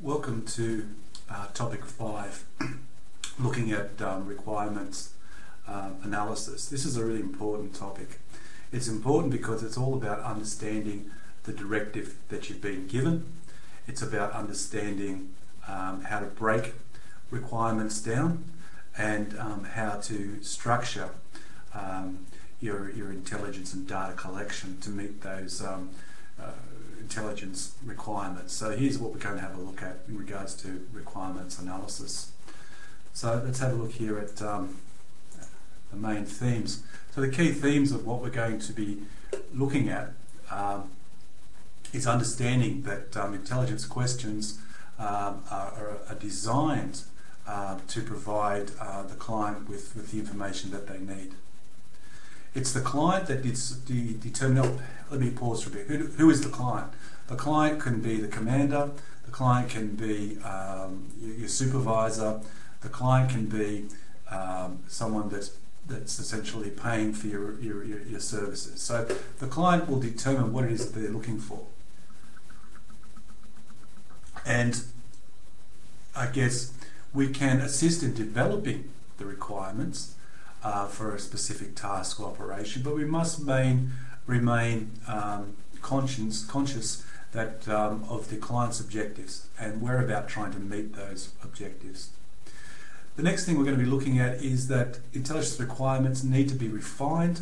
Welcome to uh, topic five, looking at um, requirements um, analysis. This is a really important topic. It's important because it's all about understanding the directive that you've been given. It's about understanding um, how to break requirements down and um, how to structure um, your, your intelligence and data collection to meet those um, uh, intelligence requirements. So here's what we're going to have a look at in regards to requirements analysis. So let's have a look here at um, the main themes. So the key themes of what we're going to be looking at um, is understanding that um, intelligence questions um, are, are, designed uh, to provide uh, the client with, with the information that they need. It's the client that de-. Let me pause for a bit. Who, who is the client? The client can be the commander. The client can be um, your supervisor. The client can be um, someone that's that's essentially paying for your, your, your, your services. So the client will determine what it is that they're looking for. And I guess we can assist in developing the requirements uh, for a specific task or operation, but we must main, remain um, conscious, that um, of the client's objectives, and we're about trying to meet those objectives. The next thing we're going to be looking at is that intelligence requirements need to be refined,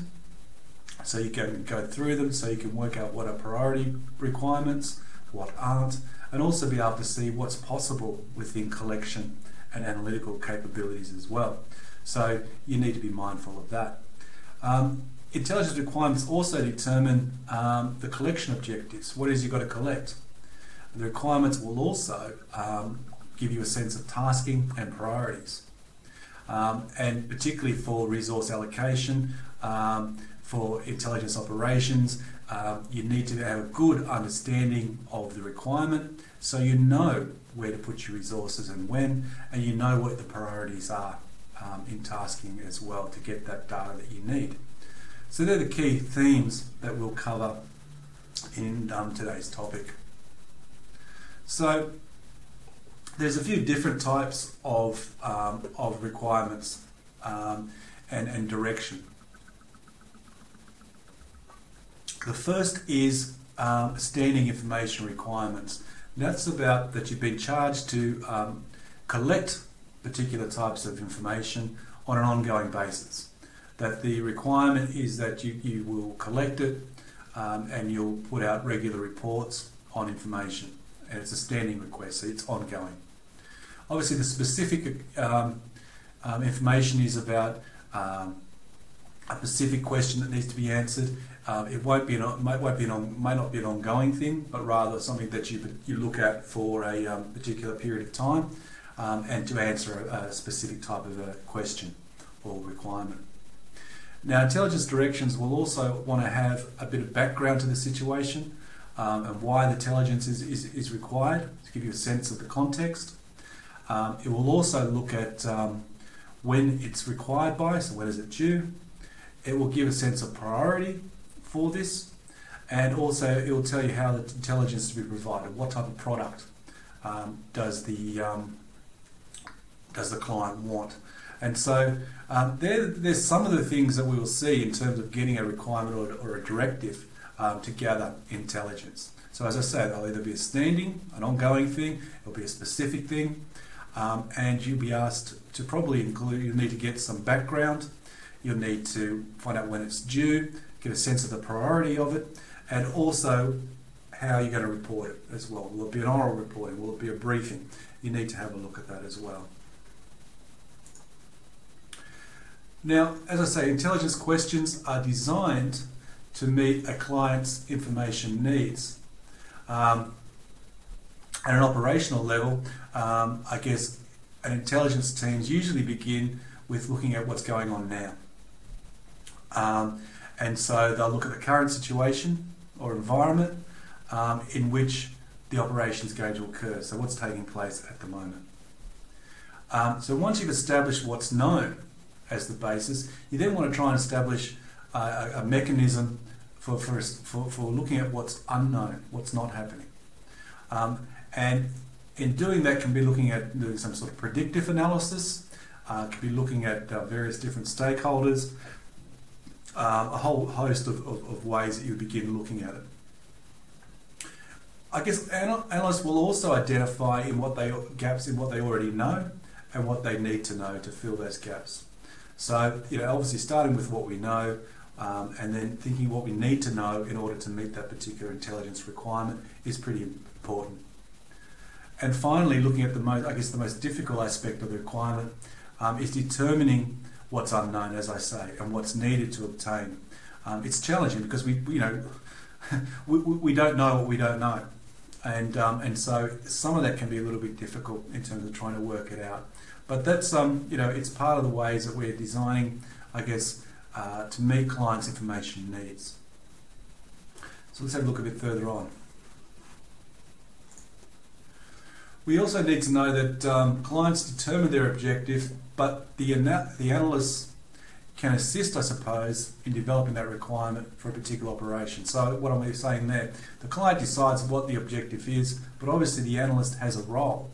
so you can go through them, so you can work out what are priority requirements, what aren't, and also be able to see what's possible within collection and analytical capabilities as well. So you need to be mindful of that. Um, intelligence requirements also determine um, the collection objectives. What is you've got to collect? The requirements will also um, give you a sense of tasking and priorities. Um, and particularly for resource allocation, um, for intelligence operations, um, you need to have a good understanding of the requirement so you know where to put your resources and when, and you know what the priorities are um, in tasking as well to get that data that you need. So they're the key themes that we'll cover in um, today's topic. So there's a few different types of, um, of requirements um, and, and direction. The first is um, standing information requirements. That's about that you've been charged to um, collect particular types of information on an ongoing basis. That the requirement is that you, you will collect it um, and you'll put out regular reports on information. And it's a standing request, so it's ongoing. Obviously, the specific um, um, information is about um, a specific question that needs to be answered. Uh, it won't be an, might, won't be an may not be an ongoing thing, but rather something that you you look at for a um, particular period of time um, and to answer a, a, specific type of a question or requirement. Now, intelligence directions will also want to have a bit of background to the situation um, and why the intelligence is, is, is, required to give you a sense of the context. Um, it will also look at um, when it's required by, so when is it due. It will give a sense of priority for this, and also it will tell you how the intelligence is to be provided, what type of product um, does the um, does the client want? And so um, there, there's some of the things that we will see in terms of getting a requirement or, or a directive um, to gather intelligence. So as I said, it'll either be a standing, an ongoing thing, it'll be a specific thing, um, and you'll be asked to probably include, you'll need to get some background, you'll need to find out when it's due, get a sense of the priority of it, and also how you're going to report it as well. Will it be an oral reporting? Will it be a briefing? You need to have a look at that as well. Now, as I say, intelligence questions are designed to meet a client's information needs. Um, at an operational level, um, I guess an intelligence teams usually begin with looking at what's going on now. Um, and so they'll look at the current situation or environment um, in which the operation is going to occur. So, what's taking place at the moment. Um, so, once you've established what's known, as the basis. You then want to try and establish a, a mechanism for, for, for, for, looking at what's unknown, what's not happening. Um, and in doing that can be looking at doing some sort of predictive analysis, uh, can be looking at uh, various different stakeholders, uh, a whole host of, of, of, ways that you begin looking at it. I guess analysts will also identify in what they gaps in what they already know and what they need to know to fill those gaps. So, you know, obviously starting with what we know um, and then thinking what we need to know in order to meet that particular intelligence requirement is pretty important. And finally, looking at the most, I guess, the most difficult aspect of the requirement um, is determining what's unknown, as I say, and what's needed to obtain. Um, it's challenging because we, you know, we, we don't know what we don't know, and um, and so some of that can be a little bit difficult in terms of trying to work it out. But that's um, you know, it's part of the ways that we're designing, I guess, uh, to meet clients' information needs. So let's have a look a bit further on. We also need to know that um, clients determine their objective, but the, ana- the analysts can assist, I suppose, in developing that requirement for a particular operation. So, what I'm saying there, the client decides what the objective is, but obviously the analyst has a role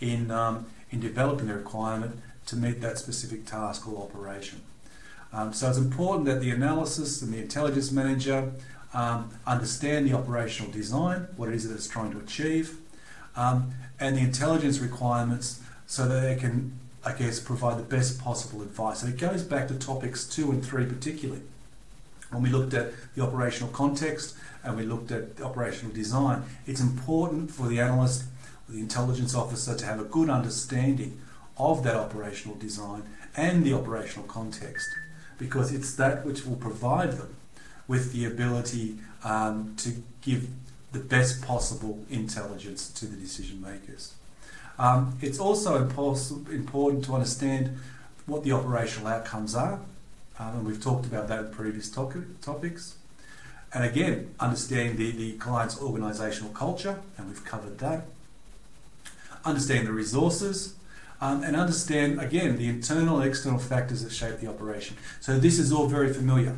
in, um, in developing the requirement to meet that specific task or operation. Um, so, it's important that the analysis and the intelligence manager um, understand the operational design, what it is that it's trying to achieve, um, and the intelligence requirements so that they can, I guess, provide the best possible advice. And it goes back to topics two and three particularly. When we looked at the operational context and we looked at the operational design, it's important for the analyst the intelligence officer to have a good understanding of that operational design and the operational context because it's that which will provide them with the ability um, to give the best possible intelligence to the decision makers. Um, it's also important to understand what the operational outcomes are, um, and we've talked about that in previous topics. And again, understand the, the client's organisational culture, and we've covered that. Understand the resources, um, and understand, again, the internal and external factors that shape the operation. So this is all very familiar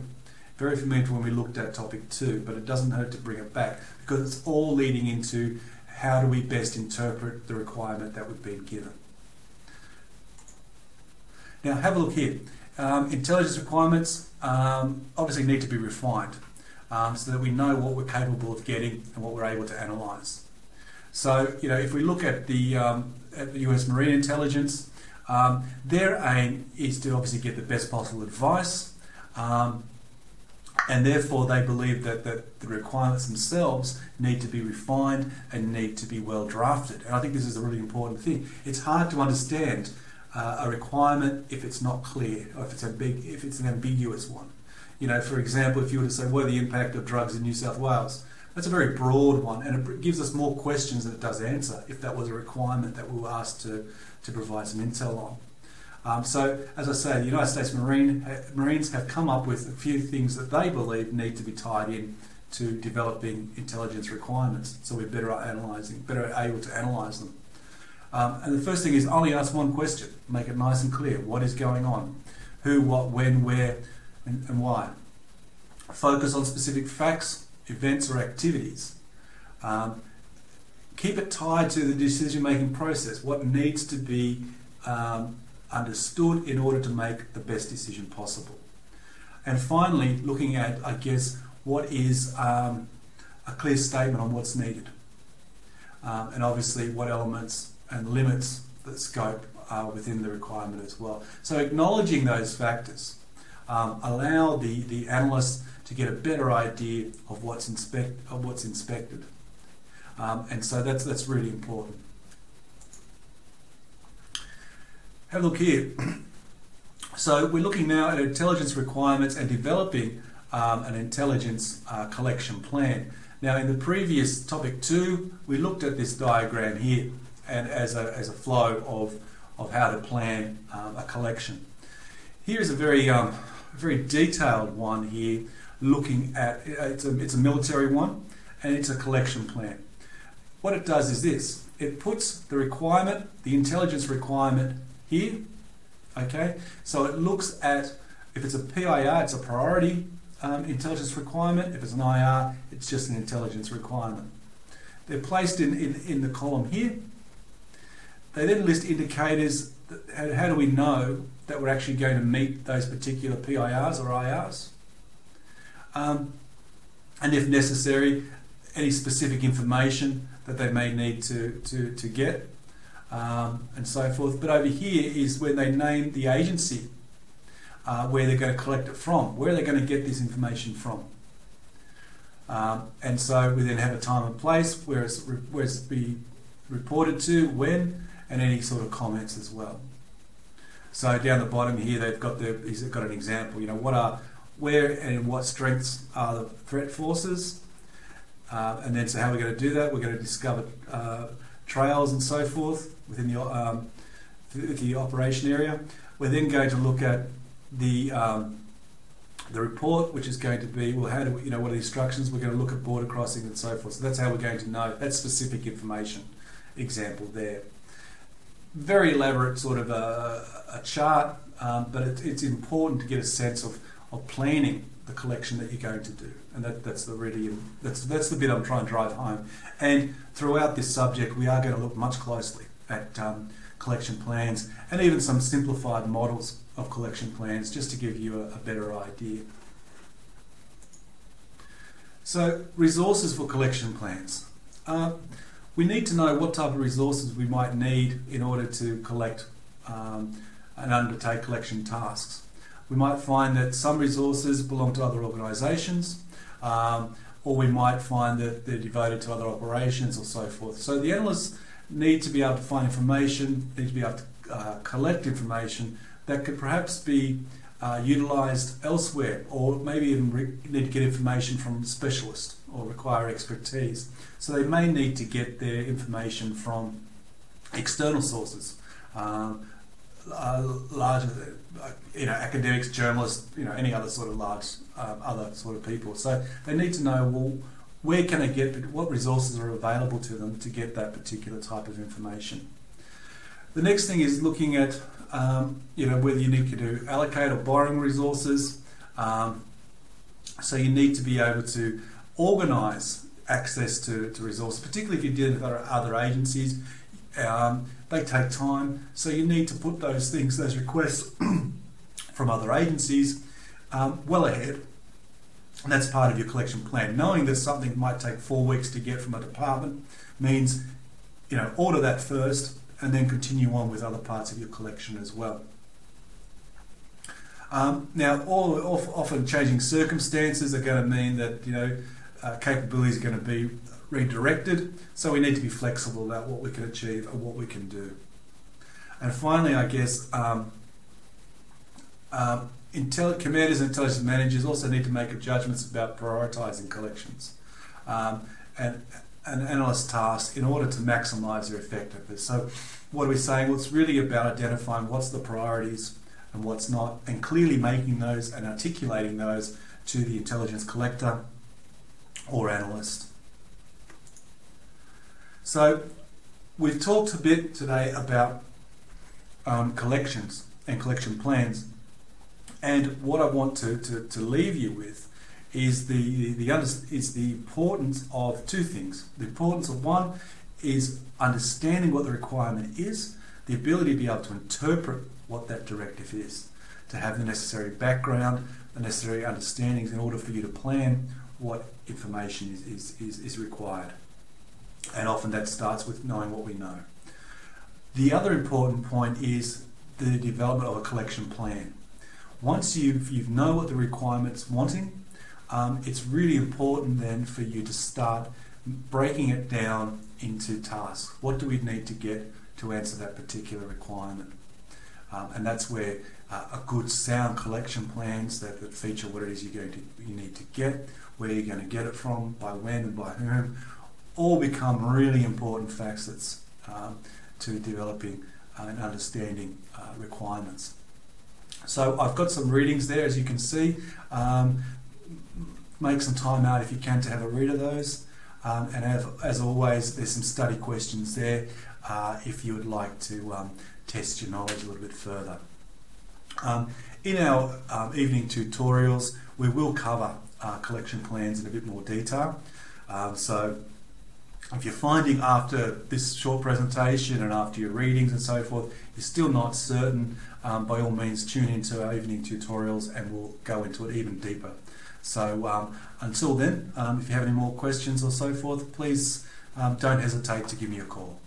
very familiar to when we looked at topic two, but it doesn't hurt to bring it back because it's all leading into how do we best interpret the requirement that we've been given. Now, have a look here. Um, intelligence requirements um, obviously need to be refined um, so that we know what we're capable of getting and what we're able to analyse. So, you know, if we look at the, um, at the US Marine Intelligence, um, their aim is to obviously get the best possible advice um, and therefore they believe that, that the requirements themselves need to be refined and need to be well drafted. And I think this is a really important thing. It's hard to understand uh, a requirement if it's not clear, or if it's a big, if it's an ambiguous one. You know, for example, if you were to say, "What are the impact of drugs in New South Wales?" That's a very broad one, and it gives us more questions than it does answer. If that was a requirement that we were asked to to provide some intel on. Um, so, as I say, the United States Marine, uh, Marines have come up with a few things that they believe need to be tied in to developing intelligence requirements, so we're better at analysing, better able to analyse them. Um, and the first thing is only ask one question, make it nice and clear. What is going on? Who, what, when, where, and, and why? Focus on specific facts, events, or activities. Um, keep it tied to the decision making process, what needs to be um, understood in order to make the best decision possible. And finally, looking at, I guess, what is um, a clear statement on what's needed. Um, and obviously, what elements and limits the scope are within the requirement as well. So, acknowledging those factors um, allow the, the analyst to get a better idea of what's, inspect, of what's inspected. Um, and so, that's, that's really important. Have a look here. So we're looking now at intelligence requirements and developing um, an intelligence uh, collection plan. Now in the previous topic two, we looked at this diagram here and as a, as a flow of, of how to plan um, a collection. Here is a very, um, very detailed one here looking at, it's a, it's a military one and it's a collection plan. What it does is this, it puts the requirement, the intelligence requirement here. Okay, so it looks at if it's a PIR, it's a priority um, intelligence requirement. If it's an IR, it's just an intelligence requirement. They're placed in, in, in the column here, they then list indicators. That, how do we know that we're actually going to meet those particular PIRs or IRs? Um, and if necessary, any specific information that they may need to, to, to get um, and so forth. But over here is when they name the agency uh, where they're going to collect it from. Where they're they going to get this information from? Um, and so we then have a time and place where it's, re- where it's be reported to, when, and any sort of comments as well. So down the bottom here, they've got the he's got an example. You know what are where and what strengths are the threat forces, uh, and then so how are we're going to do that. We're going to discover uh, trails and so forth within the um, the operation area. We're then going to look at the um, the report, which is going to be, well, how do we, you know, what are the instructions? We're going to look at border crossing and so forth. So that's how we're going to know. That's specific information example there. Very elaborate sort of a, a chart, um, but it, it's important to get a sense of, of planning the collection that you're going to do. And that, that's the really, that's, that's the bit I'm trying to drive home. And throughout this subject, we are going to look much closely at um, collection plans and even some simplified models of collection plans just to give you a, a better idea. So, resources for collection plans. Uh, we need to know what type of resources we might need in order to collect um, and undertake collection tasks. We might find that some resources belong to other organisations, um, or we might find that they're devoted to other operations or so forth. So the analysts need to be able to find information, need to be able to uh, collect information that could perhaps be uh, utilised elsewhere, or maybe even need to get information from specialists or require expertise. So they may need to get their information from external sources, um, larger, you know, academics, journalists, you know, any other sort of large, uh, other sort of people. So they need to know, well, where can I get, what resources are available to them to get that particular type of information. The next thing is looking at um, you know, whether you need to allocate or borrowing resources. Um, so you need to be able to organise access to, to resources, particularly if you're dealing with other agencies. Um, they take time, so you need to put those things, those requests from other agencies, um, well ahead. And that's part of your collection plan. Knowing that something might take four weeks to get from a department means, you know, order that first, and then continue on with other parts of your collection as well. Um, now, all, often changing circumstances are going to mean that you know uh, capabilities are going to be redirected. So we need to be flexible about what we can achieve and what we can do. And finally, I guess um, um, intel- commanders and intelligence managers also need to make judgments about prioritising collections. Um, and an analyst task in order to maximise their effectiveness. So, what are we saying? Well, it's really about identifying what's the priorities and what's not, and clearly making those and articulating those to the intelligence collector or analyst. So, we've talked a bit today about um, collections and collection plans, and what I want to, to, to leave you with is the, the, is the importance of two things. The importance of one is understanding what the requirement is, the ability to be able to interpret what that directive is, to have the necessary background, the necessary understandings in order for you to plan what information is, is, is, is required. And often that starts with knowing what we know. The other important point is the development of a collection plan. Once you've, you know what the requirements wanting, um, it's really important then for you to start breaking it down into tasks. What do we need to get to answer that particular requirement? Um, and that's where uh, a good sound collection plans that, that, feature what it is you're going to you need to get, where you're going to get it from, by when and by whom, all become really important facets um, to developing and understanding uh, requirements. So I've got some readings there, as you can see. Um, make some time out if you can to have a read of those. Um, and as always, there's some study questions there uh, if you would like to um, test your knowledge a little bit further. Um, in our um, evening tutorials, we will cover uh, collection plans in a bit more detail. Um, so If you're finding after this short presentation and after your readings and so forth, you're still not certain, um, by all means tune into our evening tutorials and we'll go into it even deeper. So um, until then, um, if you have any more questions or so forth, please um, don't hesitate to give me a call.